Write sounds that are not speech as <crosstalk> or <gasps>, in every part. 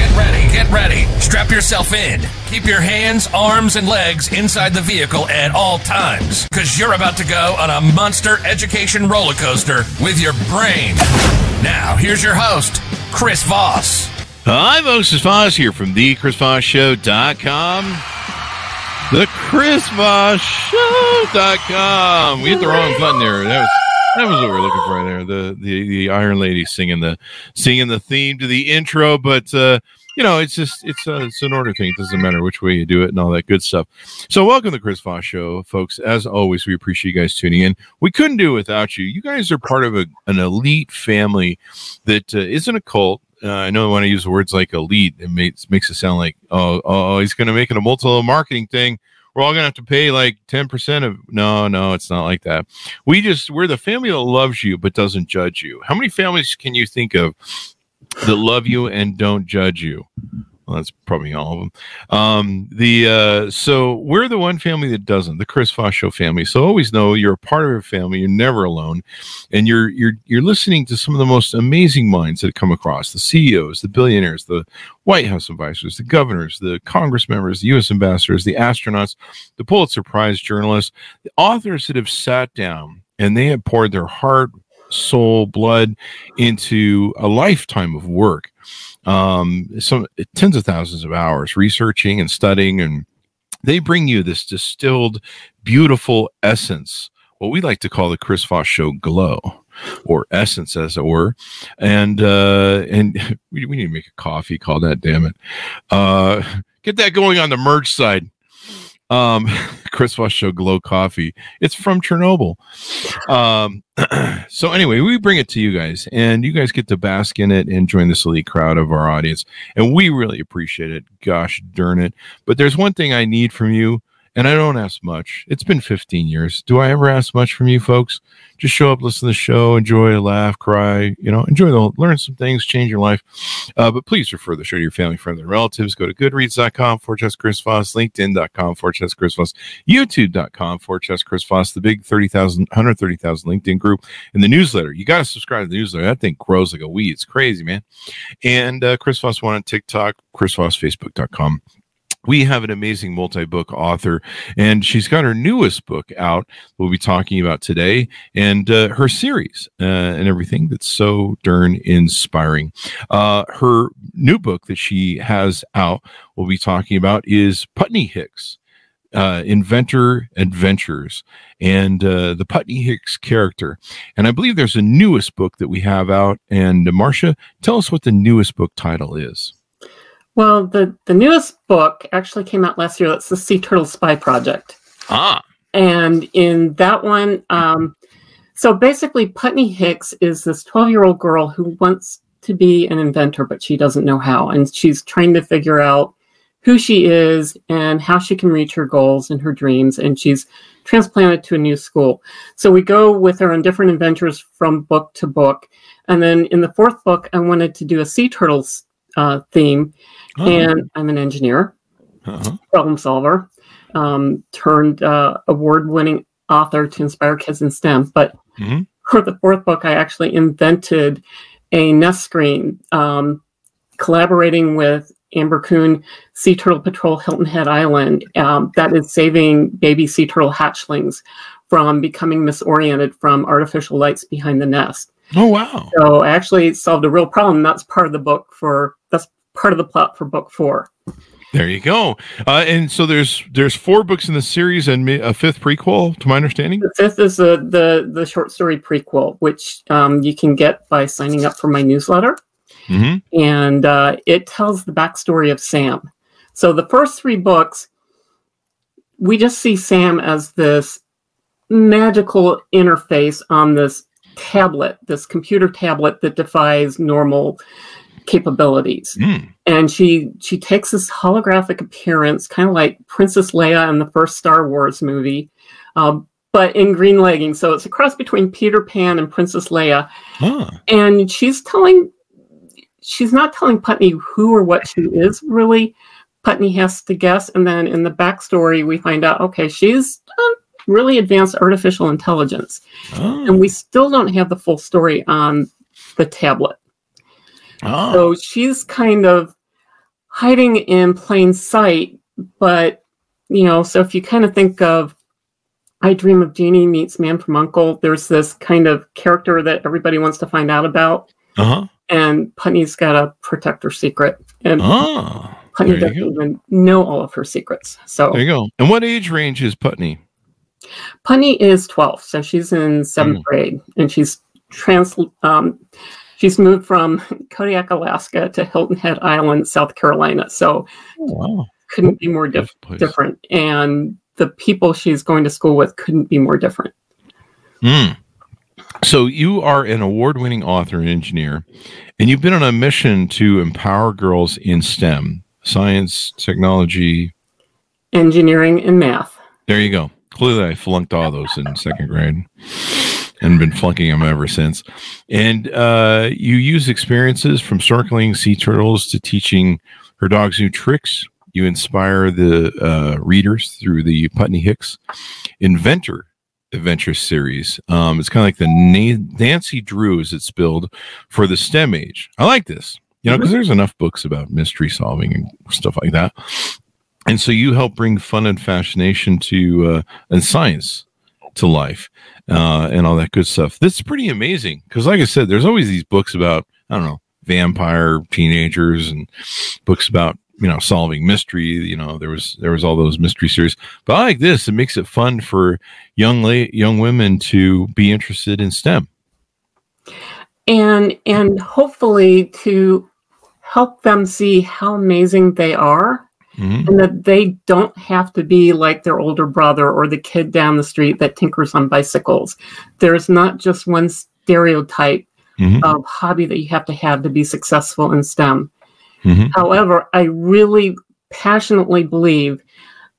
Get ready, get ready. Strap yourself in. Keep your hands, arms, and legs inside the vehicle at all times, because you're about to go on a monster education roller coaster with your brain. Now, here's your host, Chris Voss. Hi, folks. It's Voss here from thechrisvossshow.com. The chrisvossshow.com. We hit the wrong button there. That was that was what we are looking for right there. The the the Iron Lady singing the singing the theme to the intro, but uh, you know, it's just it's a, it's an order thing. It doesn't matter which way you do it and all that good stuff. So, welcome to the Chris Voss Show, folks. As always, we appreciate you guys tuning in. We couldn't do it without you. You guys are part of a, an elite family that uh, not a cult. Uh, I know when I use words like elite. It makes makes it sound like oh oh he's going to make it a multi level marketing thing we're all gonna have to pay like 10% of no no it's not like that. We just we're the family that loves you but doesn't judge you. How many families can you think of that love you and don't judge you well, that's probably all of them. Um, the uh, so we're the one family that doesn't, the Chris Voss family. So always know you're a part of a family. You're never alone, and you're you're you're listening to some of the most amazing minds that come across: the CEOs, the billionaires, the White House advisors, the governors, the Congress members, the U.S. ambassadors, the astronauts, the Pulitzer Prize journalists, the authors that have sat down and they have poured their heart, soul, blood into a lifetime of work um, some tens of thousands of hours researching and studying, and they bring you this distilled, beautiful essence, what we like to call the Chris Voss Show glow or essence, as it were. And uh, and <laughs> we, we need to make a coffee. Call that, damn it. Uh, get that going on the merch side. Um, <laughs> Chris Voss Show Glow Coffee. It's from Chernobyl. Um, <clears throat> so anyway, we bring it to you guys, and you guys get to bask in it and join this elite crowd of our audience, and we really appreciate it. Gosh darn it! But there's one thing I need from you and I don't ask much. It's been 15 years. Do I ever ask much from you folks? Just show up, listen to the show, enjoy, laugh, cry, you know, enjoy the learn some things, change your life. Uh, but please refer the show to your family, friends, and relatives. Go to goodreads.com for Chess Chris Voss, LinkedIn.com for Chess Chris Voss, YouTube.com for Chess Chris Voss, the big 30,000, 130,000 LinkedIn group, and the newsletter. You got to subscribe to the newsletter. That thing grows like a weed. It's crazy, man. And uh, Chris Voss one on TikTok, Chris Voss, Facebook.com we have an amazing multi-book author and she's got her newest book out we'll be talking about today and uh, her series uh, and everything that's so darn inspiring uh, her new book that she has out we'll be talking about is putney hicks uh, inventor adventures and uh, the Putney Hicks character. And I believe there's a newest book that we have out. And uh, Marsha, tell us what the newest book title is. Well, the the newest book actually came out last year. That's the Sea Turtle Spy Project. Ah. And in that one, um, so basically, Putney Hicks is this 12 year old girl who wants to be an inventor, but she doesn't know how. And she's trying to figure out who she is and how she can reach her goals and her dreams. And she's transplanted to a new school. So we go with her on different adventures from book to book. And then in the fourth book, I wanted to do a sea turtles uh, theme oh. and I'm an engineer, uh-huh. problem solver, um, turned uh, award-winning author to inspire kids in STEM. But mm-hmm. for the fourth book, I actually invented a nest screen, um, collaborating with Amber Coon, Sea Turtle Patrol Hilton Head Island, um, that is saving baby sea turtle hatchlings from becoming misoriented from artificial lights behind the nest. Oh wow! So I actually solved a real problem. That's part of the book for that's part of the plot for book four. There you go. Uh, and so there's there's four books in the series and a fifth prequel, to my understanding. The fifth is the the, the short story prequel, which um, you can get by signing up for my newsletter, mm-hmm. and uh, it tells the backstory of Sam. So the first three books, we just see Sam as this magical interface on this tablet, this computer tablet that defies normal capabilities. Mm. And she she takes this holographic appearance, kind of like Princess Leia in the first Star Wars movie. Um, but in green leggings. So it's a cross between Peter Pan and Princess Leia. Huh. And she's telling, she's not telling Putney who or what she is really. Putney has to guess. And then in the backstory, we find out, okay, she's um, really advanced artificial intelligence. Oh. And we still don't have the full story on the tablet. Oh. So she's kind of hiding in plain sight. But, you know, so if you kind of think of I Dream of Jeannie meets Man from Uncle, there's this kind of character that everybody wants to find out about. Uh-huh. And Putney's got to protect her secret. And Oh. Putney doesn't even know all of her secrets. So There you go. And what age range is Putney? Putney is 12, so she's in 7th Mm. grade, and she's trans. Um, she's moved from Kodiak, Alaska, to Hilton Head Island, South Carolina. So Oh, wow. couldn't be more diff- different, and the people she's going to school with couldn't be more different. Mm. So you are an award-winning author and engineer, and you've been on a mission to empower girls in STEM, science, technology. Engineering and math. There you go. Clearly, I flunked all those in second grade, and been flunking them ever since. And uh, you use experiences from snorkeling sea turtles to teaching her dogs new tricks. You inspire the uh, readers through the Putney Hicks Inventor Adventure series. Um, it's kind of like the Na- Nancy Drew, as it's billed, for the STEM age. I like this, you know, because there's enough books about mystery solving and stuff like that. And so you help bring fun and fascination to uh, and science to life uh, and all that good stuff. That's pretty amazing because, like I said, there's always these books about I don't know vampire teenagers and books about you know solving mystery. You know there was there was all those mystery series, but I like this. It makes it fun for young la- young women to be interested in STEM. and and hopefully to help them see how amazing they are Mhm. and that they don't have to be like their older brother or the kid down the street that tinkers on bicycles there's not just one stereotype Mhm. of hobby that you have to have to be successful in stem Mhm. however i really passionately believe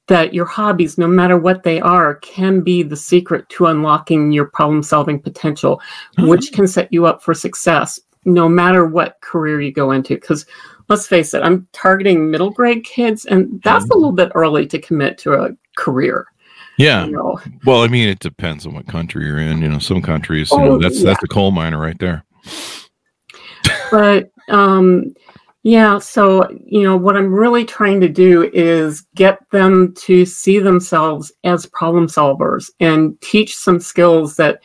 that your hobbies no matter what they are can be the secret to unlocking your problem solving potential which can set you up for success no matter what career you go into. Because let's face it, I'm targeting middle grade kids, and that's a little bit early to commit to a career. Yeah. You know, Well, I mean, it depends on what country you're in. You know, some countries, you know, Oh, that's yeah. that's a coal miner right there. but um, yeah, so you know what I'm really trying to do is get them to see themselves as problem solvers and teach some skills that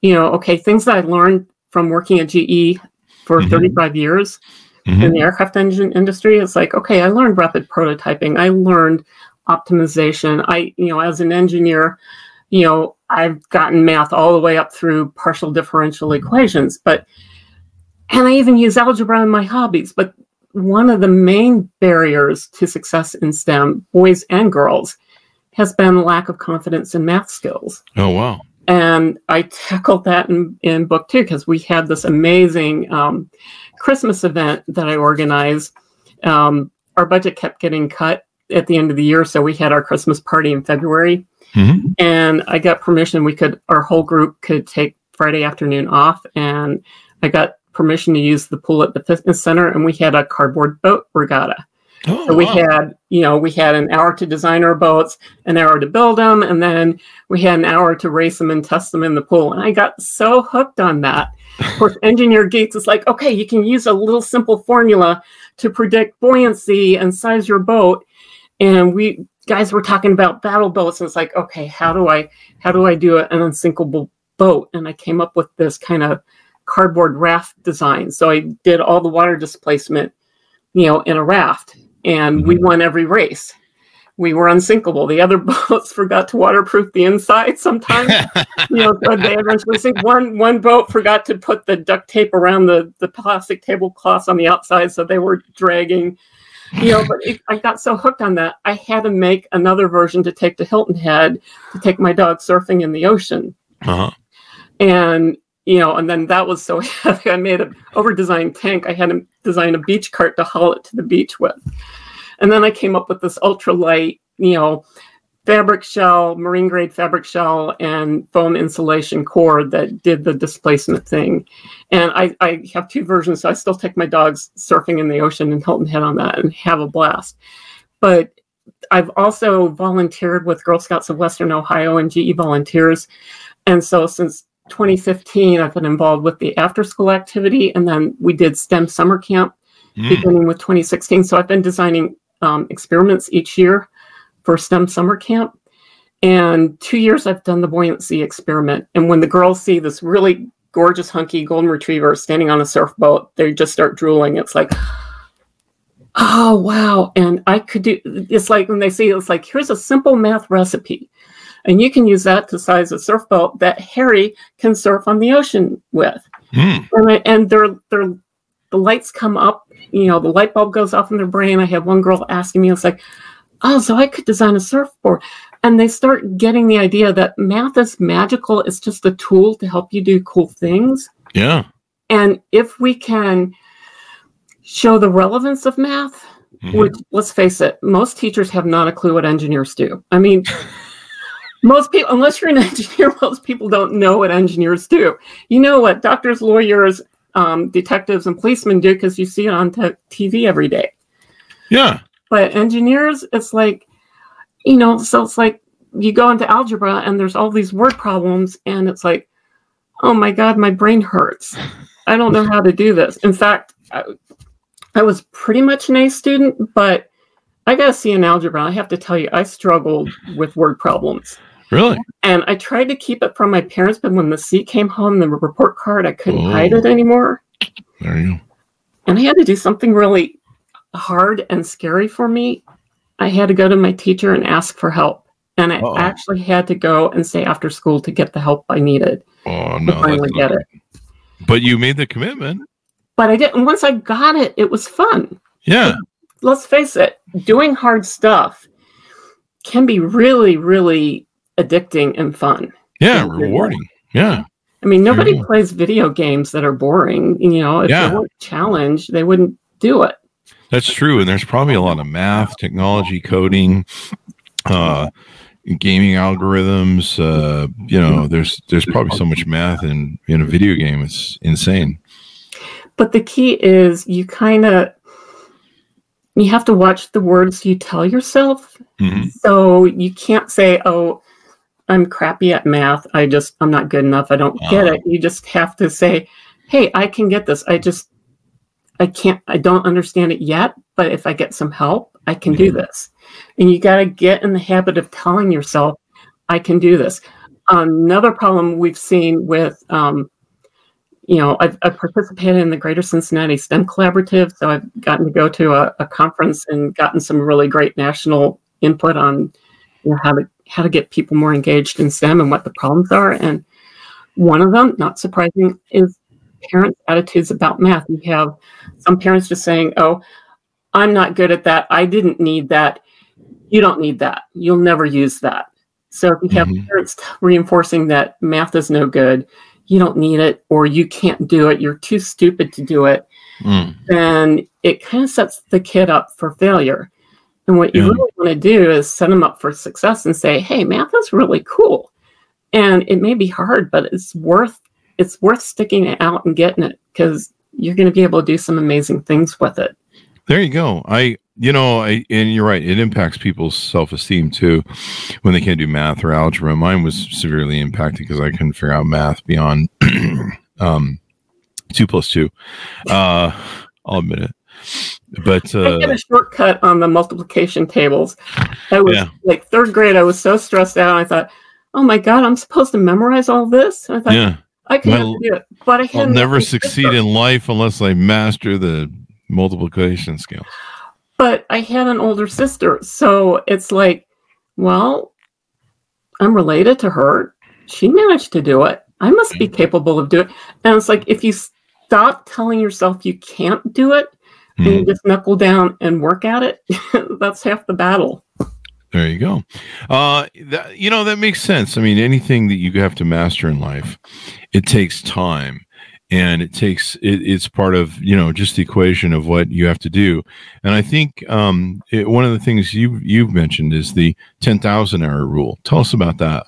you know, okay, things that I learned from working at GE for Mhm. 35 years Mhm. in the aircraft engine industry it's like okay i learned rapid prototyping. I learned optimization. I you know as an engineer you know i've gotten math all the way up through partial differential equations but and i even use algebra in my hobbies? But one of the main barriers to success in stem boys and girls has been lack of confidence in math skills. Oh wow. And I tackled that in, in book two because we had this amazing um, Christmas event that I organized. Um, our budget kept getting cut at the end of the year, so we had our Christmas party in February, Mhm. and I got permission. We could, our whole group could take Friday afternoon off, and I got permission to use the pool at the fitness center, and we had a cardboard boat regatta. Oh, So we wow. had, you know, we had an hour to design our boats, an hour to build them, and then we had an hour to race them and test them in the pool. And I got so hooked on that. Of course, <laughs> engineer Gates is like, okay, you can use a little simple formula to predict buoyancy and size your boat. And we guys were talking about battle boats, and it's like, okay, how do I how do I do an unsinkable boat? And I came up with this kind of cardboard raft design. So I did all the water displacement, you know, in a raft and we won every race. We were unsinkable. The other <laughs> boats forgot to waterproof the inside sometimes. <laughs> you know, they eventually sink. One one boat forgot to put the duct tape around the, the plastic tablecloths on the outside, so they were dragging. You know, but it, I got so hooked on that, I had to make another version to take to Hilton Head to take my dog surfing in the ocean Uh-huh. and you know and then that was so <laughs> heavy i made an over-designed tank i had to design a beach cart to haul it to the beach with and then i came up with this ultralight you know fabric shell, marine grade fabric shell, and foam insulation core that did the displacement thing. And I, I have two versions, so I still take my dogs surfing in the ocean in Hilton Head on that and have a blast. But I've also volunteered with Girl Scouts of Western Ohio and GE Volunteers. And so since 2015, I've been involved with the after school activity, and then we did STEM summer camp Mm. beginning with 2016. So I've been designing um, experiments each year for STEM summer camp. And two years I've done the buoyancy experiment. And when the girls see this really gorgeous, hunky golden retriever standing on a surf boat, they just start drooling. It's like, <gasps> oh, wow. And I could do it's like when they see it's like, here's a simple math recipe. And you can use that to size a surf boat that Harry can surf on the ocean with Mm. and, and they're, they're, the lights come up, you know, the light bulb goes off in their brain. I have one girl asking me, it's like, oh, so I could design a surfboard. And they start getting the idea that math is magical. It's just a tool to help you do cool things. Yeah. And if we can show the relevance of math, Mhm. which let's face it, most teachers have not a clue what engineers do. I mean, most people, unless you're an <laughs> engineer, most people don't know what engineers do. You know what doctors, lawyers, um, detectives, and policemen do because you see it on t- TV every day. Yeah. But engineers, it's like, you know, so it's like you go into algebra and there's all these word problems, and it's like, oh my God, my brain hurts. I don't know how to do this. In fact, I, I was pretty much an A student, but I got a C in algebra. I have to tell you, I struggled with word problems. Really? And I tried to keep it from my parents, but when the C came home, the report card, I couldn't Oh. hide it oh. anymore. There you go. And I had to do something really hard and scary for me. I had to go to my teacher and ask for help. And I Uh-oh. actually had to go and stay after school to get the help I needed Oh to no. finally get it. But you made the commitment. But I didn't. Once I got it, it was fun. Yeah. Let's face it, doing hard stuff can be really, really addicting and fun. Yeah. Yeah. Rewarding. Yeah. I mean, nobody Yeah. plays video games that are boring. You know, if Yeah. they weren't challenged, they wouldn't do it. That's true. And there's probably a lot of math, technology, coding, uh, gaming algorithms. Uh, you know, there's there's probably so much math in in a video game. It's insane. But the key is you kind of you have to watch the words you tell yourself. Mhm. So you can't say, "Oh, I'm crappy at math. I just I'm not good enough. I don't get it." You just have to say, "Hey, I can get this. I just I can't I don't understand it yet, but if I get some help, I can do this." And you got to get in the habit of telling yourself, "I can do this." Another problem we've seen with um, you know, I've, I've participated in the Greater Cincinnati STEM Collaborative, so I've gotten to go to a, a conference and gotten some really great national input on you know, how to how to get people more engaged in STEM and what the problems are. And one of them, not surprising, is parents' attitudes about math. You have some parents just saying, "Oh, I'm not good at that. I didn't need that. You don't need that. You'll never use that." So if you have Mhm. parents reinforcing that math is no good, you don't need it, or you can't do it, you're too stupid to do it, Mm. then it kind of sets the kid up for failure. And what you Yeah. really want to do is set them up for success and say, "Hey, math is really cool, and it may be hard, but it's worth it's worth sticking it out and getting it because you're going to be able to do some amazing things with it." There you go. I, you know, I, and you're right. It impacts people's self esteem too when they can't do math or algebra. Mine was severely impacted because I couldn't figure out math beyond <clears throat> um, two plus two. Uh, I'll admit it. But I had uh, a shortcut on the multiplication tables. I was Yeah. like third grade. I was so stressed out. I thought, "Oh my god, I'm supposed to memorize all this." And I thought, yeah, I can Well, do it, but I I'll never succeed in life unless I master the multiplication scale. But I had an older sister, so it's like, well, I'm related to her. She managed to do it. I must be capable of doing it. And it's like if you stop telling yourself you can't do it and you Mhm. just knuckle down and work at it, <laughs> that's half the battle. There you go. Uh, that, you know, that makes sense. I mean, anything that you have to master in life, it takes time. and it takes it, it's part of you know just the equation of what you have to do and i think um, it, one of the things you you've mentioned is the 10000 hour rule tell us about that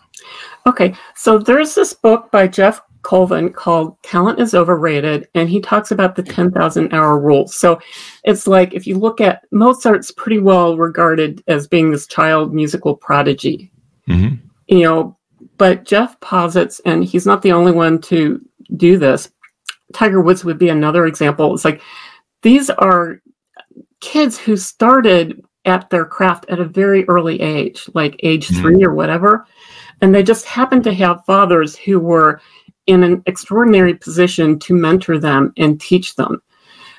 okay so there's this book by Geoff colvin called talent is overrated and he talks about the 10000 hour rule so it's like if you look at mozart's pretty well regarded as being this child musical prodigy mm-hmm. you know but Geoff posits and he's not the only one to do this Tiger Woods would be another example. It's like these are kids who started at their craft at a very early age, like age mm-hmm. three or whatever. And they just happened to have fathers who were in an extraordinary position to mentor them and teach them.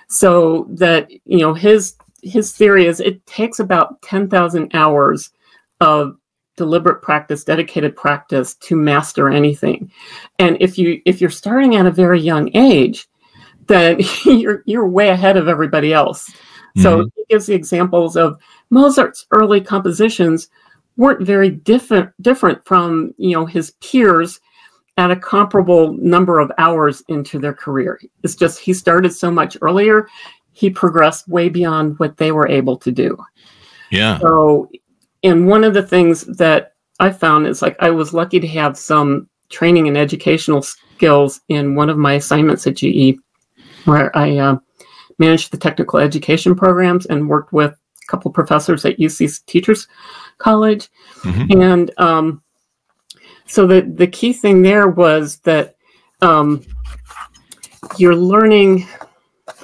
So that, you know, his his theory is it takes about 10,000 hours of deliberate practice, dedicated practice to master anything. And if you if you're starting at a very young age, then <laughs> you're you're way ahead of everybody else. Mm-hmm. So he gives the examples of Mozart's early compositions weren't very different different from you know his peers at a comparable number of hours into their career. It's just he started so much earlier, he progressed way beyond what they were able to do. Yeah. So and one of the things that I found is like I was lucky to have some training and educational skills in one of my assignments at GE, where I uh, managed the technical education programs and worked with a couple professors at UC Teachers College. Mm-hmm. And um, so the, the key thing there was that um, you're learning.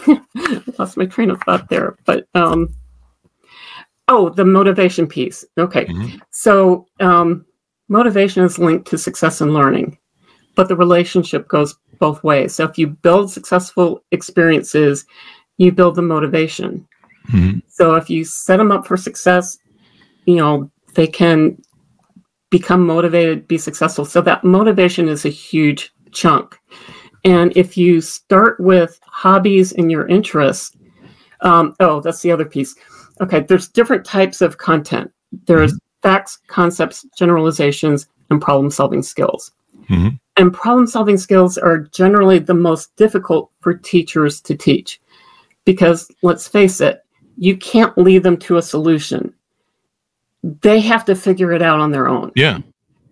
<laughs> Lost my train of thought there, but um, Oh, the motivation piece. Okay. Mm-hmm. So um, motivation is linked to success and learning, but the relationship goes both ways. So if you build successful experiences, you build the motivation. Mm-hmm. So if you set them up for success, you know, they can become motivated, be successful. So that motivation is a huge chunk. And if you start with hobbies and your interests, um, oh, that's the other piece okay, there's different types of content. There's mm-hmm. facts, concepts, generalizations, and problem solving skills. Mm-hmm. And problem solving skills are generally the most difficult for teachers to teach because let's face it, you can't lead them to a solution. They have to figure it out on their own. Yeah.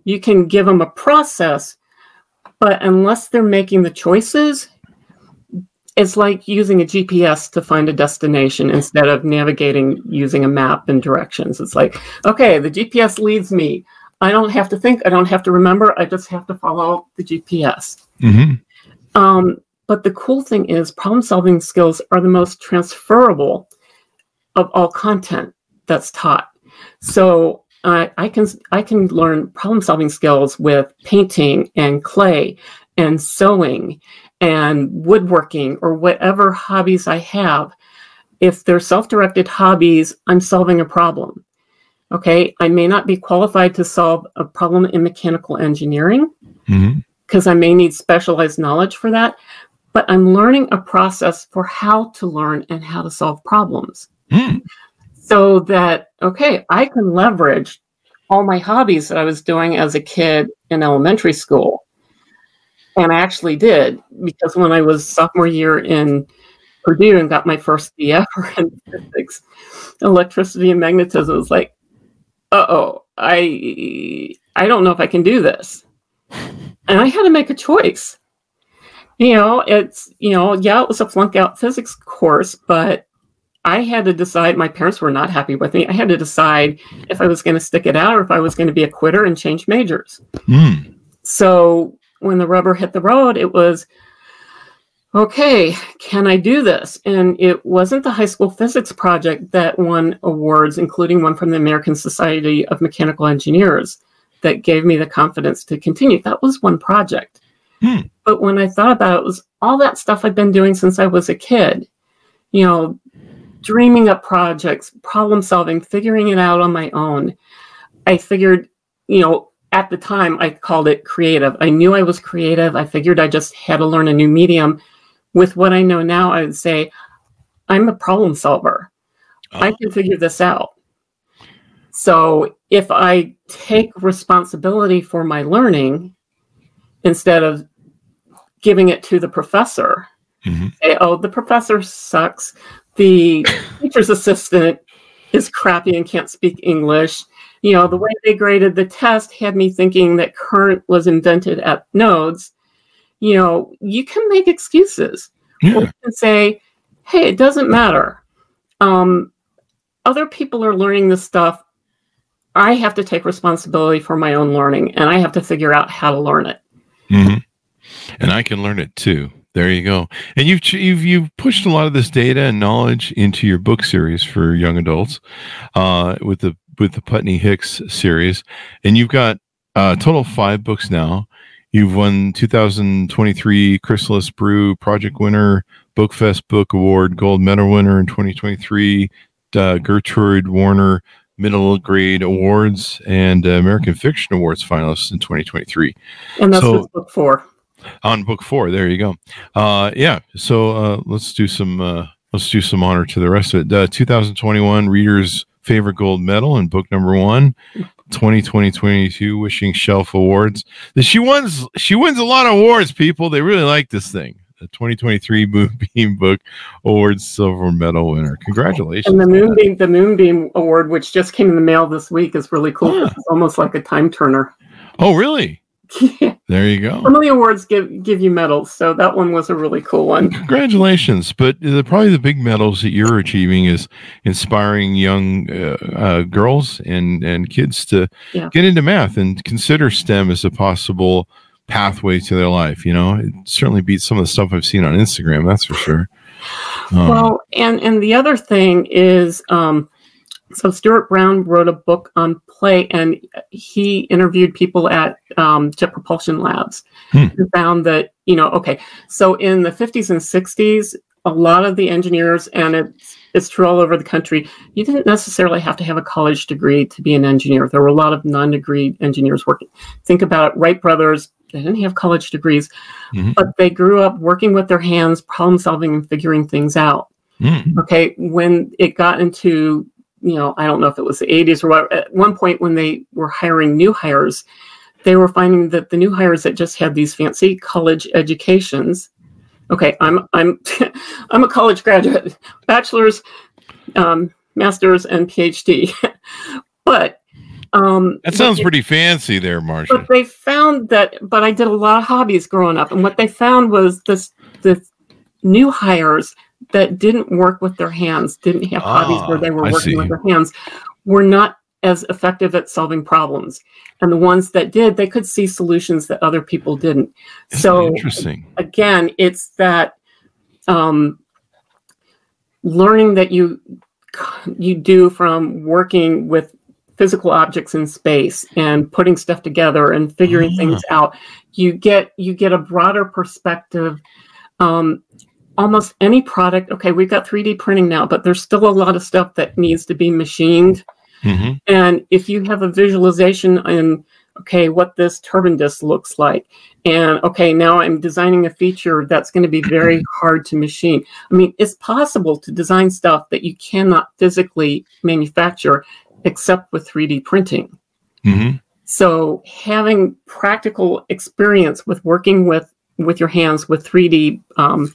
You can give them a process, but unless they're making the choices, it's like using a GPS to find a destination instead of navigating using a map and directions. It's like, okay, the GPS leads me. I don't have to think. I don't have to remember. I just have to follow the GPS. Mm-hmm. Um, but the cool thing is, problem solving skills are the most transferable of all content that's taught. So uh, I can I can learn problem solving skills with painting and clay and sewing and woodworking or whatever hobbies I have, if they're self directed hobbies, I'm solving a problem. Okay. I may not be qualified to solve a problem in mechanical engineering because mm-hmm. I may need specialized knowledge for that, but I'm learning a process for how to learn and how to solve problems. Mm. So that, okay, I can leverage all my hobbies that I was doing as a kid in elementary school and I actually did because when I was sophomore year in Purdue and got my first DF in <laughs> physics, electricity and magnetism it was like, uh oh, I I don't know if I can do this. And I had to make a choice. You know, it's you know, yeah, it was a flunk out physics course, but I had to decide my parents were not happy with me. I had to decide if I was going to stick it out or if I was going to be a quitter and change majors. Mm. So when the rubber hit the road, it was, okay, can I do this? And it wasn't the high school physics project that won awards, including one from the American Society of Mechanical Engineers, that gave me the confidence to continue. That was one project. Hmm. But when I thought about it, it was all that stuff I've been doing since I was a kid. You know, dreaming up projects, problem solving, figuring it out on my own. I figured, you know, at the time I called it creative. I knew I was creative. I figured I just had to learn a new medium. With what I know now, I would say I'm a problem solver. Oh. I can figure this out. So if I take responsibility for my learning instead of giving it to the professor. Mhm. Say, oh, the professor sucks. The teacher's assistant is crappy and can't speak English. You know, the way they graded the test had me thinking that current was invented at nodes. You know, you can make excuses. Or you can say, hey, it doesn't matter. Um, other people are learning this stuff. I have to take responsibility for my own learning and I have to figure out how to learn it. hmm And I can learn it too. There you go. And you've you've you've pushed a lot of this data and knowledge into your book series for young adults, uh, with the with the Putney Hicks series, and you've got uh, a total of five books now. You've won 2023 Chrysalis Brew Project winner, Bookfest Book Award Gold Medal winner in 2023, uh, Gertrude Warner Middle Grade Awards, and uh, American Fiction Awards finalist in 2023 And that's So- book four. On book four. There you go. Uh, yeah. So uh, let's do some uh, let's do some honor to the rest of it. Uh, 2021 Reader's Favorite Gold Medal in book number one. 2020-22 Wishing Shelf Awards. She wins. She wins a lot of awards. People, they really like this thing. The 2023 Moonbeam Book Awards Silver Medal winner. Congratulations! And the. Moonbeam, the Moonbeam Award, which just came in the mail this week, is really cool. Yeah. It's almost like a time turner. Oh, really? <laughs> There you go. Some of the awards give give you medals, so that one was a really cool one. Congratulations! But the, probably the big medals that you're achieving is inspiring young uh, uh, girls and and kids to Yeah. get into math and consider STEM as a possible pathway to their life. You know, it certainly beats some of the stuff I've seen on Instagram. That's for sure. Um, Well, and and the other thing is, um, so Stuart Brown wrote a book on play, and he interviewed people at um, Jet Propulsion Labs Hmm. who found that you know, okay, so in the 50s and 60s, a lot of the engineers, and it's it's true all over the country, you didn't necessarily have to have a college degree to be an engineer. There were a lot of non-degree engineers working. Think about it, Wright brothers. They didn't have college degrees, Mhm. but they grew up working with their hands, problem solving, and figuring things out mm, okay when it got into you know i don't know if it was the 80s or what at one point when they were hiring new hires they were finding that the new hires that just had these fancy college educations okay i'm i'm <laughs> i'm a college graduate bachelor's um, master's and phd <laughs> but um that sounds pretty fancy, there, Marsha. but they found that but i did a lot of hobbies growing up and what they found was this this new hires that didn't work with their hands didn't have hobbies where they were Ah, I working see. with their hands were not as effective at solving problems and the ones that did they could see solutions that other people didn't Isn't so interesting. again it's that um, learning that you you do from working with physical objects in space and putting stuff together and figuring Ah. things out you get you get a broader perspective um, almost any product okay we've got 3d printing now but there's still a lot of stuff that needs to be machined hmm and if you have a visualization in, okay, what this turbine disc looks like, and okay, now I'm designing a feature that's going to be very <clears throat> hard to machine. I mean, it's possible to design stuff that you cannot physically manufacture except with 3D printing. hmm So having practical experience with working with with your hands with 3D um,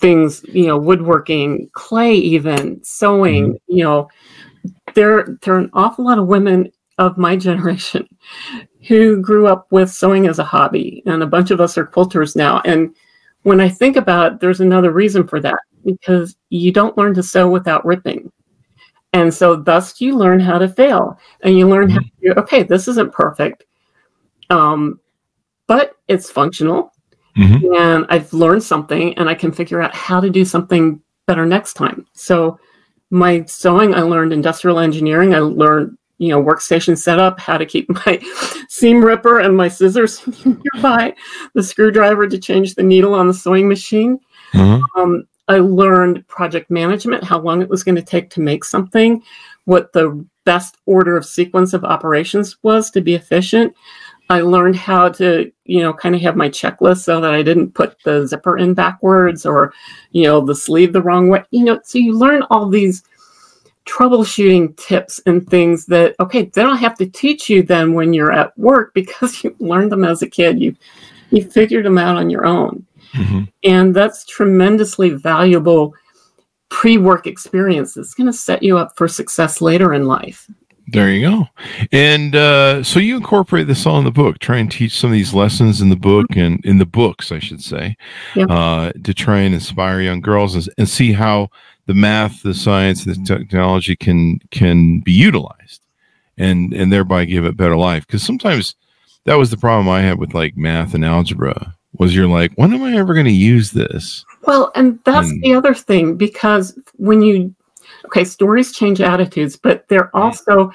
things, you know, woodworking, clay, even sewing, you know, there there are an awful lot of women of my <laughs> generation who grew up with sewing as a hobby, and a bunch of us are quilters now. And when I think about it, there's another reason for that because you don't learn to sew without ripping. And so, thus, you learn how to fail and you learn how to okay, this isn't perfect, um, but it's functional. Hmm And I've learned something and I can figure out how to do something better next time. So, my sewing, I learned industrial engineering. I learned, you know, workstation setup, how to keep <laughs> my seam ripper and my scissors <laughs> nearby, the screwdriver to change the needle on the sewing machine. uh Um, I learned project management, how long it was going to take to make something, what the best order of sequence of operations was to be efficient. I learned how to, you know, kind of have my checklist so that I didn't put the zipper in backwards or, you know, the sleeve the wrong way. You know, so you learn all these troubleshooting tips and things that okay, they don't have to teach you then when you're at work <laughs> because you learned them as a kid. You You figured them out on your own. Mhm. And that's tremendously valuable pre work experience. It's going to set you up for success later in life. There you go. And uh, so you incorporate this all in the book, try and teach some of these lessons in the book and in the books, I should say, Yep. uh, to try and inspire young girls and, and see how the math, the science, the technology can can be utilized, and and thereby give it better life. Because sometimes that was the problem I had with like math and algebra was you're like, when am I ever going to use this? Well, and that's And- the other thing because when you, okay, stories change attitudes, but they're mm. also,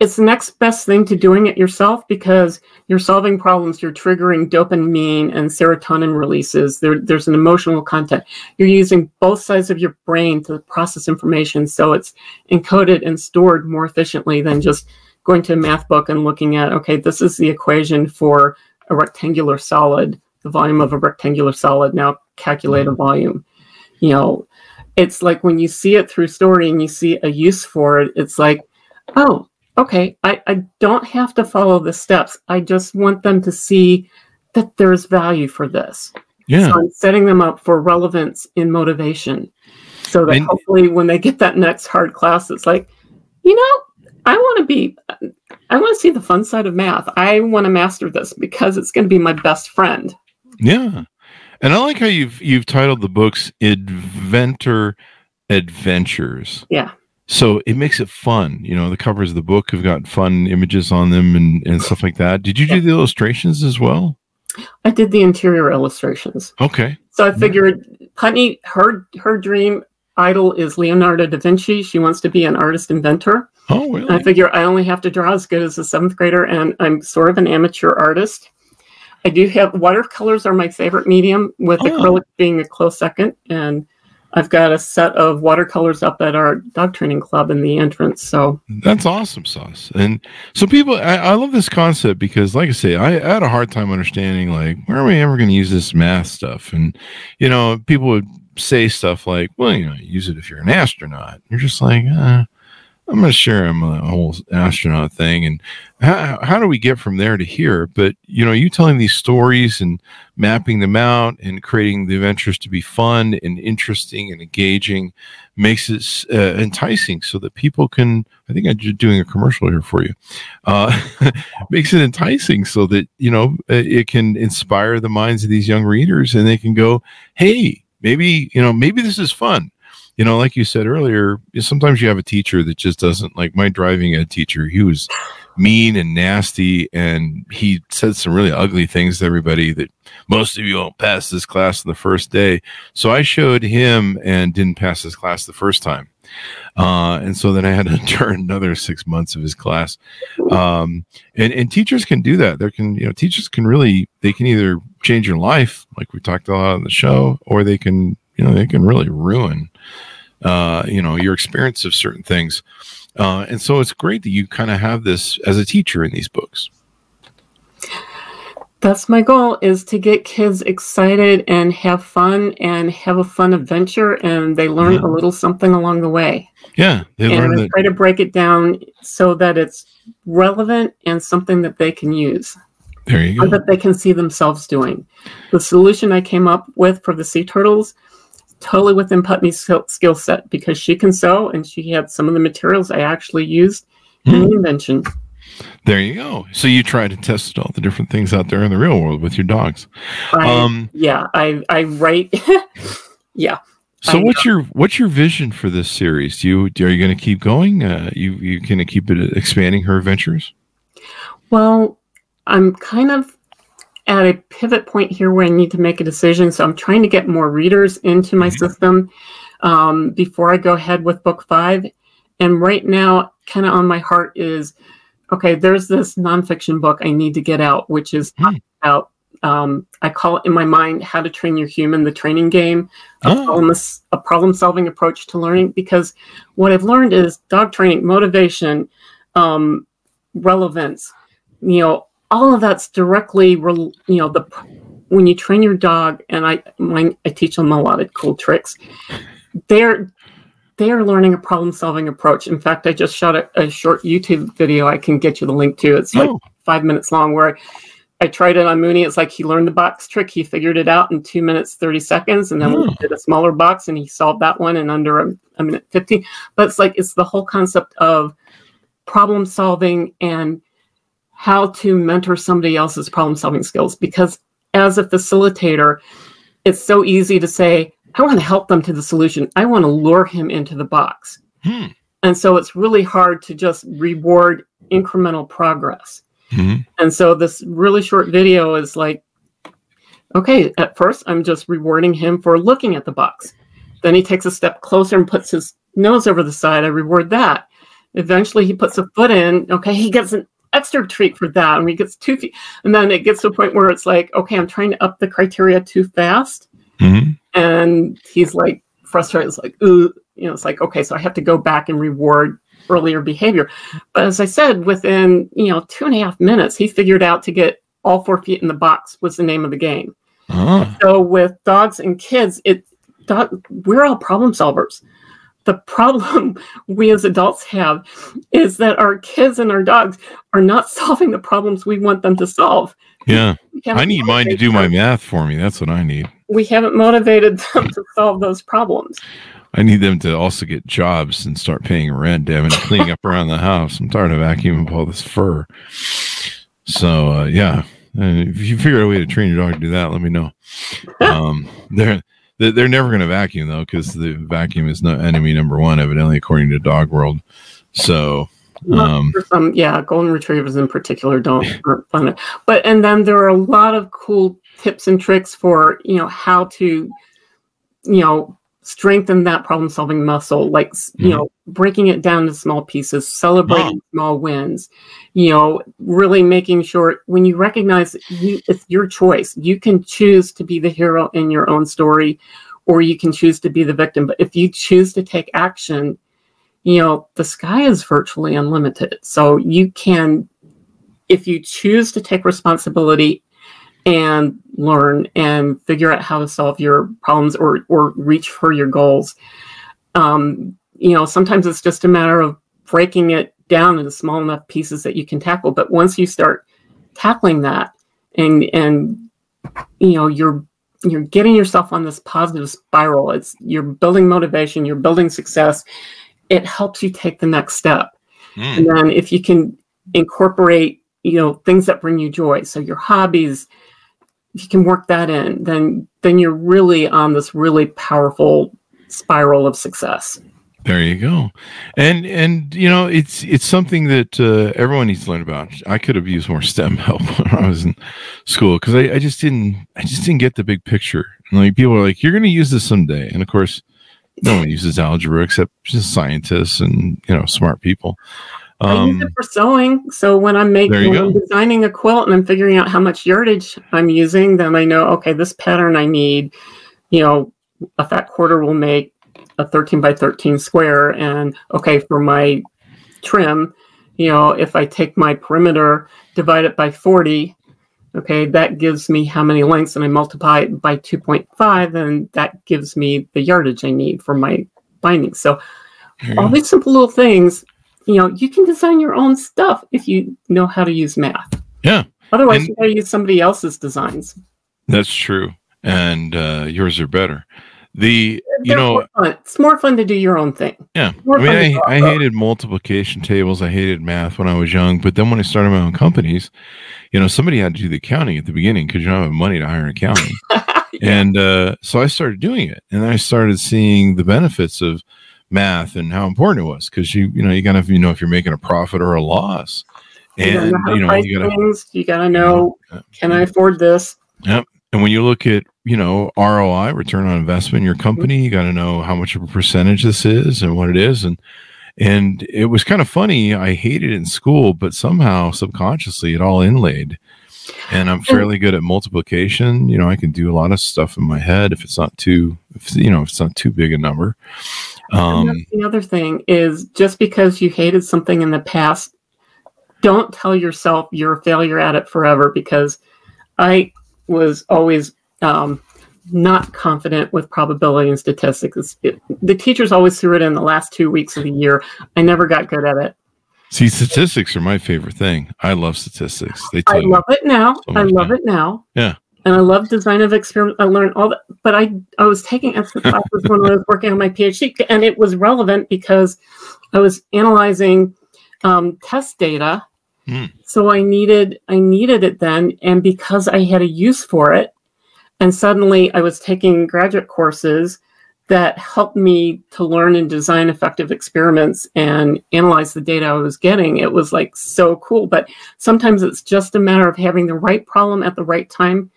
it's the next best thing to doing it yourself because you're solving problems, you're triggering dopamine and serotonin releases. There, there's an emotional content. You're using both sides of your brain to process information so it's encoded and stored more efficiently than just going to a math book and looking at, okay, this is the equation for a rectangular solid, the volume of a rectangular solid. Now calculate a mm. volume. You know, it's like when you see it through story and you see a use for it, it's like, oh, okay, I, I don't have to follow the steps. I just want them to see that there's value for this. Yeah. So I'm setting them up for relevance in motivation. So that And- hopefully when they get that next hard class, it's like, you know, I want to be, I want to see the fun side of math. I want to master this because it's going to be my best friend. Yeah. And I like how you've you've titled the books Inventor Adventures. Yeah. So it makes it fun. You know, the covers of the book have got fun images on them and, and stuff like that. Did you do the illustrations as well? I did the interior illustrations. Okay. So I figured Putney, her her dream idol is Leonardo da Vinci. She wants to be an artist inventor. Oh, And I figure I only have to draw as good as a seventh grader, and I'm sort of an amateur artist. I do have watercolors are my favorite medium, with Oh. acrylic being a close second. And I've got a set of watercolors up at our dog training club in the entrance. So That's awesome, Sauce. And so people, I, I love this concept because, like I say, I, I had a hard time understanding, like, where are we ever going to use this math stuff? And, you know, people would say stuff like, well, you know, use it if you're an astronaut. You're just like, uh, I'm not sure I'm a whole astronaut thing. And how, how do we get from there to here? But, you know, you telling these stories and mapping them out and creating the adventures to be fun and interesting and engaging makes it uh, enticing so that people can, I think I'm just doing a commercial here for you, uh, <laughs> makes it enticing so that, you know, it can inspire the minds of these young readers and they can go, hey, maybe, you know, maybe this is fun you know, like you said earlier, sometimes you have a teacher that just doesn't like my driving ed teacher. He was mean and nasty, and he said some really ugly things to everybody that most of you won't pass this class on the first day. So I showed him and didn't pass his class the first time. Uh, and so then I had to <laughs> turn another six months of his class. Um, and, and teachers can do that. There can, you know, teachers can really, they can either change your life, like we talked a lot on the show, or they can, you know, they can really ruin uh, you know, your experience of certain things. Uh, and so it's great that you kind of have this as a teacher in these books. that's my goal is to get kids excited and have fun and have a fun adventure and they learn Yeah. a little something along the way. Yeah, they learn and I that. try to break it down so that it's relevant and something that they can use There you go. that they can see themselves doing. The solution I came up with for the sea turtles totally within Putney's skill, set because she can sew and she had some of the materials I actually used in Hmm. the invention. There you go. So you try to test all the different things out there in the real world with your dogs. I, Um, yeah, I I write. <laughs> yeah, so I what's your what's your vision for this series? Do you are you going to keep going? Uh, you you going to keep it expanding her adventures? Well, I'm kind of at a pivot point here where I need to make a decision. So I'm trying to get more readers into my Mhm. system um, before I go ahead with book five. And right now, kind of on my heart is okay, there's this nonfiction book I need to get out, which is Hmm. about, um, I call it in my mind, How to Train Your Human, the training game a Oh, problem, a problem solving approach to learning because what I've learned is dog training, motivation, um, relevance, you know, all of that's directly, you know, the when you train your dog, and I my, I teach them a lot of cool tricks. They're they are learning a problem solving approach. In fact, I just shot a, a short YouTube video. I can get you the link to. It's like oh. five minutes long where I tried it on Mooney. It's like he learned the box trick. He figured it out in two minutes, 30 seconds. And then we Oh. did a smaller box and he solved that one in under a, a minute 15. But it's like, it's the whole concept of problem solving and how to mentor somebody else's problem solving skills. Because as a facilitator, it's so easy to say, I want to help them to the solution. I want to lure him into the box. Hmm. And so it's really hard to just reward incremental progress. Mhm. And so this really short video is like, okay, at first I'm just rewarding him for looking at the box. Then he takes a step closer and puts his nose over the side. I reward that. Eventually he puts a foot in. Okay, he gets an extra treat for that. And he gets two feet. And then it gets to a point where it's like, okay, I'm trying to up the criteria too fast. Mhm. And he's like frustrated. It's like, ooh, you know, it's like, okay, so I have to go back and reward earlier behavior. But as I said, within, you know, two and a half minutes, he figured out to get all four feet in the box was the name of the game. Oh. So with dogs and kids, it dog, we're all problem solvers. The problem <laughs> we as adults have is that our kids and our dogs are not <laughs> solving the problems we want them to solve. Yeah. I need mine to do my math for me. That's what I need. We haven't motivated them to solve those problems. I need them to also get jobs and start paying rent, damn it, and cleaning up around the house. I'm tired of vacuuming up all this fur. So uh, yeah, and if you figure out a way to train your dog to do that, let me know. Um, they're they're they're never going to vacuum though, because the vacuum is not enemy number one, evidently, according to Dog World. So um, some, yeah, golden retrievers in particular don't <laughs> aren't fun. But and then there are a lot of cool tips and tricks for you know how to, you know, strengthen that problem solving muscle, like s you mm-hmm. know, breaking it down to small pieces, celebrating small wins, you know, really making sure when you recognize you, it's your choice, you can choose to be the hero in your own story, or you can choose to be the victim. But if you choose to take action, you know, the sky is virtually unlimited. So you can, if you choose to take responsibility and learn and figure out how to solve your problems or, or reach for your goals, um, you know, sometimes it's just a matter of breaking it down into small enough pieces that you can tackle. But once you start tackling that and, and, you know, you're you're getting yourself on this positive spiral. It's you're building motivation, you're building success, it helps you take the next step. mm, And then if you can incorporate, you know, things that bring you joy, so your hobbies, if you can work that in, then then you're really on this really powerful spiral of success. There you go, and and you know it's it's something that uh, everyone needs to learn about. I could have used more STEM help <laughs> when I was in school because I, I just didn't I just didn't get the big picture. And like people are like, you're going to use this someday, and of course, no one uses algebra except just scientists and you know smart people. I use Um, it for sewing. So when I'm making when I'm designing a quilt and I'm figuring out how much yardage I'm using, then I know okay, this pattern I need, you know, a fat quarter will make a 13 by 13 square, and okay for my trim, you know, if I take my perimeter, divide it by 40, okay, that gives me how many lengths, and I multiply it by 2.5, and that gives me the yardage I need for my binding. So all these simple little things, you know, you can design your own stuff if you know how to use math. Yeah. Otherwise, And- you gotta use somebody else's designs. That's true, and uh, yours are better. The you They're know more it's more fun to do your own thing. Yeah, I mean. I, I hated multiplication tables. I hated math when I was young. But then when I started my own companies, you know, somebody had to do the accounting at the beginning because you don't have money to hire an accountant. <laughs> And uh, so I started doing it, and I started seeing the benefits of math and how important it was because you, you know, you gotta you know if you're making a profit or a loss, You and know you know you gotta things. You gotta know, uh, can I afford this? Yep. And when you look at you know ROI, return on investment in your company, you got to know how much of a percentage this is and what it is, and and it was kind of funny. I hated it in school, but somehow subconsciously it all inlaid. And I'm fairly good at multiplication. You know, I can do a lot of stuff in my head if it's not too, if, you know, if it's not too big a number. Um, the other thing is just because you hated something in the past, don't tell yourself you're a failure at it forever because I was always um, not confident with probability and statistics. It, the teachers always threw it in the last two weeks of the year. I never got good at it. See, statistics are my favorite thing. I love statistics. They I love it now. so I love now. it now. Yeah. And I love design of experiment. I learned all that, but I I was taking extra classes when I was working on my PhD, and it was relevant because I was analyzing um, test data. Hmm. So I needed I needed it then, and because I had a use for it, and suddenly I was taking graduate courses that helped me to learn and design effective experiments and analyze the data I was getting. It was like so cool. But sometimes it's just a matter of having the right problem at the right time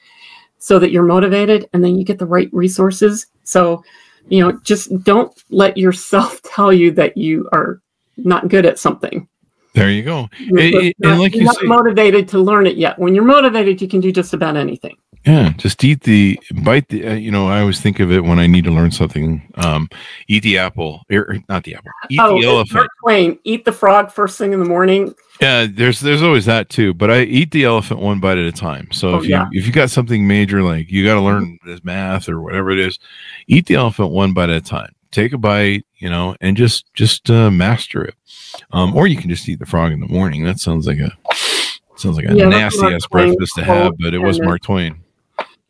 so that you're motivated and then you get the right resources. So, you know, just don't let yourself <laughs> tell you that you are not good at something. There you go. You're, eh, not, and like you're you not say- motivated to learn it yet. When you're motivated, you can do just about anything. Yeah, just eat the bite the. Uh, you know, I always think of it when I need to learn something. Um, eat the apple, or, or not the apple. Eat oh, the Mark elephant. Twain, eat the frog first thing in the morning. Yeah, there's there's always that too. But I eat the elephant one bite at a time. So Oh, if you yeah. if you got something major like you got to learn this math or whatever it is, eat the elephant one bite at a time. Take a bite, you know, and just just uh, master it. Um, or you can just eat the frog in the morning. That sounds like a sounds like a Yeah, nasty ass breakfast to have, but it was Mark Twain.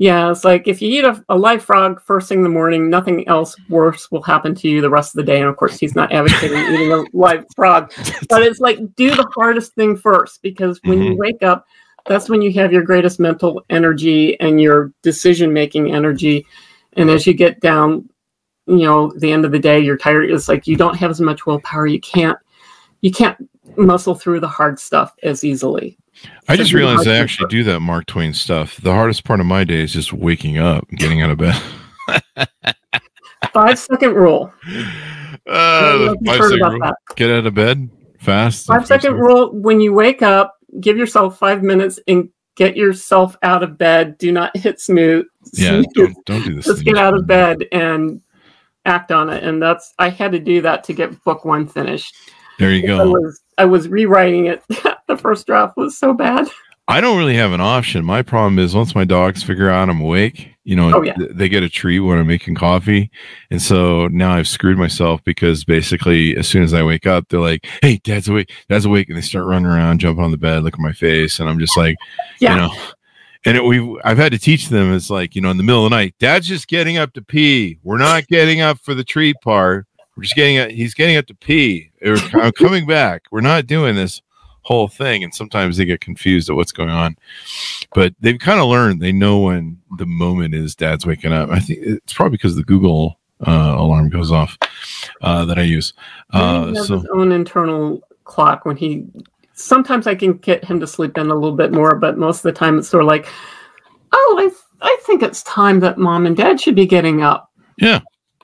Yeah, it's like if you eat a, a live frog first thing in the morning, nothing else worse will happen to you the rest of the day. And of course, he's not advocating <laughs> eating a live frog, <laughs> but it's like do the hardest thing first because when you mm-hmm. wake up, that's when you have your greatest mental energy and your decision making energy. And as you get down, you know, the end of the day, you're tired. It's like you don't have as much willpower. You can't, you can't muscle through the hard stuff as easily. I just realized I actually do that Mark Twain stuff. The hardest part of my day is just waking up, getting out of bed. Five second rule. Uh, I don't know if the you've five heard about rule. that. Get out of bed fast. five second rule when you wake up give yourself five minutes and get yourself out of bed do not hit snooze Yeah, <laughs> don't don't do this. just get out of bed and act on it and that's i had to do that to get book one finished There you i go. was i was rewriting it <laughs> the first draft was so bad I don't really have an option. My problem is once my dogs figure out I'm awake, you know, Oh, yeah. th- they get a treat when I'm making coffee. And so now I've screwed myself because basically as soon as I wake up, they're like, Hey, dad's awake, dad's awake. And they start running around, jumping on the bed, look at my face. And I'm just like, Yeah. you know, and it, we've, I've had to teach them it's like, you know, in the middle of the night, dad's just getting up to pee. We're not getting up for the treat part. We're just getting, up, he's getting up to pee. I'm coming back. We're not doing this whole thing and sometimes they get confused at what's going on. But they've kind of learned they know when the moment is dad's waking up. I think it's probably because the google uh, alarm goes off uh, that i use. Uh, so his own internal clock when he sometimes i can get him to sleep in a little bit more but most of the time it's sort of like oh i, I think it's time that mom and dad should be getting up. Yeah.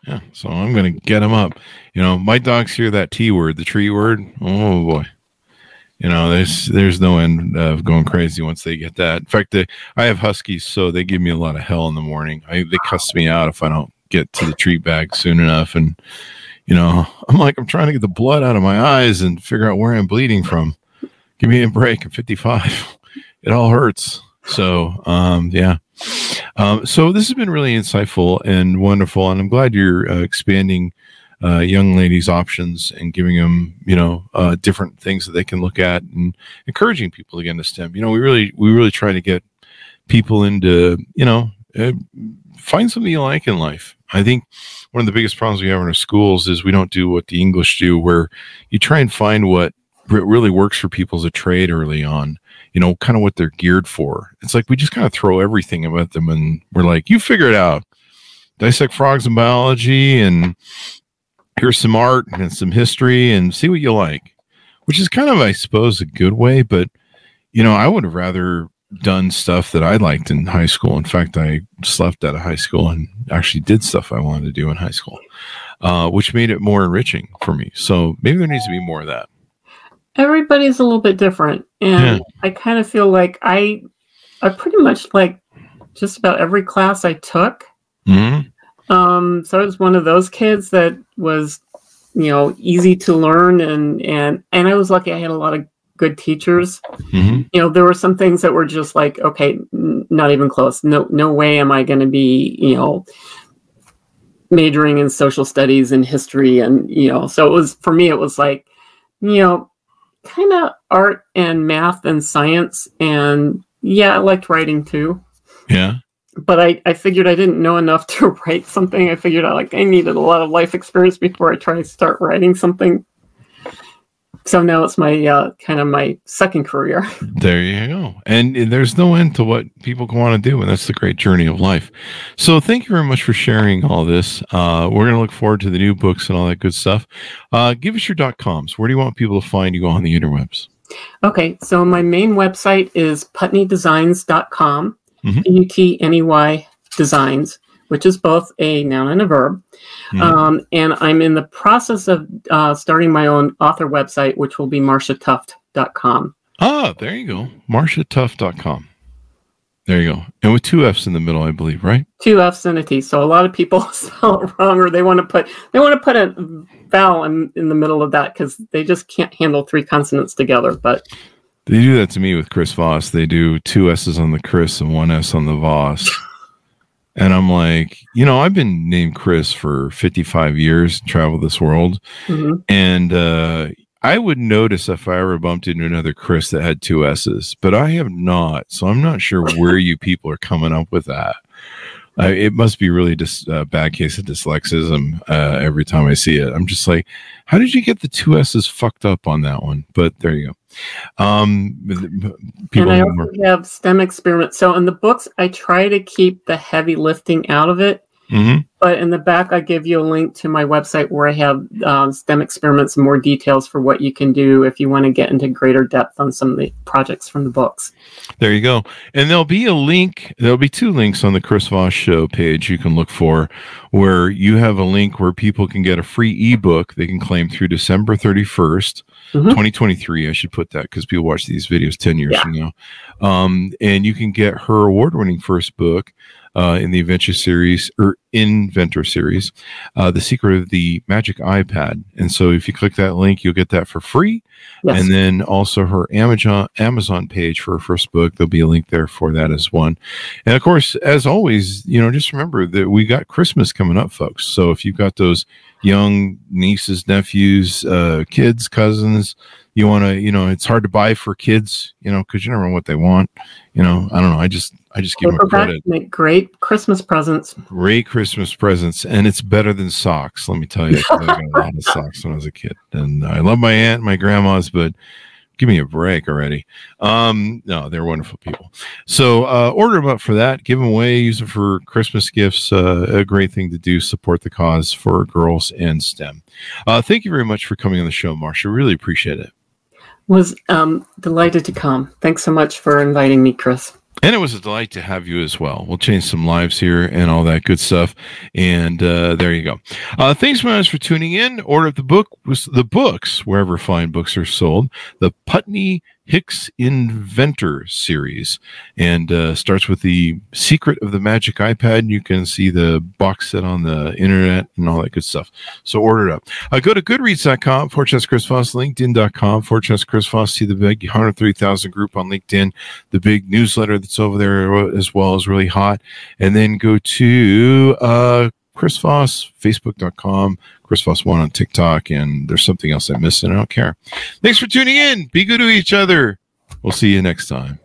yeah so i'm gonna get him up. You know my dogs hear that t word the tree word? Oh boy you know there's there's no end of going crazy once they get that. In fact they, i have huskies so they give me a lot of hell in the morning. I, they cuss me out if i don't get to the treat bag soon enough. And you know <laughs> i'm like i'm trying to get the blood out of my eyes and figure out where i'm bleeding from. Give me a break. I'm 55 <laughs> it all hurts. So um yeah. Um so this has been really insightful and wonderful and i'm glad you're uh, expanding uh, young ladies options and giving them you know uh, different things that they can look at and encouraging people to get into STEM. You know, we really we really try to get people into you know uh, find something you like in life. I think one of the biggest problems we have in our schools is we don't do what the English do, where you try and find what really works for people as a trade early on. You know, kind of what they're geared for. It's like we just kind of throw everything at them, and we're like, "You figure it out." Dissect frogs in biology and here's some art and some history and see what you like which is kind of i suppose a good way but you know i would have rather done stuff that i liked in high school. In fact i slept out of high school and actually did stuff i wanted to do in high school uh, which made it more enriching for me. So maybe there needs to be more of that. Everybody's a little bit different and i kind of feel like i i pretty much like just about every class i took hmm um so i was one of those kids that was you know easy to learn and and and i was lucky i had a lot of good teachers hmm you know there were some things that were just like okay n- not even close no no way am i going to be you know majoring in social studies and history and you know so it was for me it was like you know kind of art and math and science, and yeah, I liked writing too. Yeah. But I, I figured I didn't know enough <laughs> to write something. I figured I like I needed a lot of life experience before I try to start writing something. So now it's my uh, kind of my second career. <laughs> There you go. And there's no end to what people can want to do, and that's the great journey of life. So thank you very much for sharing all this. Uh, we're going to look forward to the new books and all that good stuff. Uh, give us your dot coms. Where do you want people to find you on the interwebs? Okay, so my main website is putneydesigns.com, Mhm. P-U-T-N-E-Y designs, which is both a noun and a verb. Mhm. Um, and I'm in the process of uh, starting my own author website, which will be marshatufft.com. Ah, there you go. MarshaTufft.com. There you go. And with two F's in the middle, I believe, right? Two F's and a T. So a lot of people <laughs> spell it wrong, or they want to put they want to put a vowel in, in the middle of that because they just can't handle three consonants together. But They do that to me with Chris Voss. They do two S's on the Chris and one S on the Voss. <laughs> And I'm like, you know, I've been named Chris for 55 years, traveled this world. mhm. And uh, I would notice if I ever bumped into another Chris that had two S's, but I have not. So I'm not sure where you people are coming up with that. Uh, it must be really just a bad case of dyslexism uh, every time I see it. I'm just like, how did you get the two S's fucked up on that one? But there you go. Um, people and I also have STEM experiments. So in the books, I try to keep the heavy lifting out of it. Mhm. But in the back, I give you a link to my website where I have um, STEM experiments and more details for what you can do if you want to get into greater depth on some of the projects from the books. There you go. And there'll be a link, there'll be two links on the Chris Voss show page you can look for where you have a link where people can get a free ebook they can claim through December 31st, Mhm. 2023. I should put that because people watch these videos 10 years Yeah. from now. Um, and you can get her award winning first book. Uh, in the Adventure series or Inventor series, uh, The Secret of the Magic eyePad. And so if you click that link, you'll get that for free. Yes. And then also her Amazon Amazon page for her first book. There'll be a link there for that as one. And of course, as always, you know, just remember that we got Christmas coming up, folks. So if you've got those young nieces, nephews, uh, kids, cousins, you want to, you know, it's hard to buy for kids, you know, because you never know what they want. You know, I don't know. I just, I just give them credit. make great Christmas presents. Great Christmas presents, and it's better than socks. Let me tell you, I got a lot of <laughs> socks when I was a kid, and I love my aunt, and my grandmas, but give me a break already. Um, no, they're wonderful people. So uh, order them up for that, give them away, use them for Christmas gifts. Uh, a great thing to do. Support the cause for girls and STEM. Uh, thank you very much for coming on the show, Marsha. Really appreciate it. Was um, delighted to come. Thanks so much for inviting me, Chris. And it was a delight to have you as well. We'll change some lives here and all that good stuff. And uh, there you go. Uh, thanks, guys, for tuning in. Order the book was the books wherever fine books are sold. The Putney Hicks Inventor series, and uh, starts with the Secret of the Magic eyePad. You can see the box set on the internet and all that good stuff. So order it up. Uh, go to Goodreads.com, Fortress Chris Voss, LinkedIn.com, Fortress Chris Voss. See the big 103,000 group on LinkedIn the big newsletter that's over there as well is really hot. And then go to uh, Chris Voss, Facebook.com, Chris Voss one on TikTok, and there's something else I missed, and I don't care. Thanks for tuning in. Be good to each other. We'll see you next time.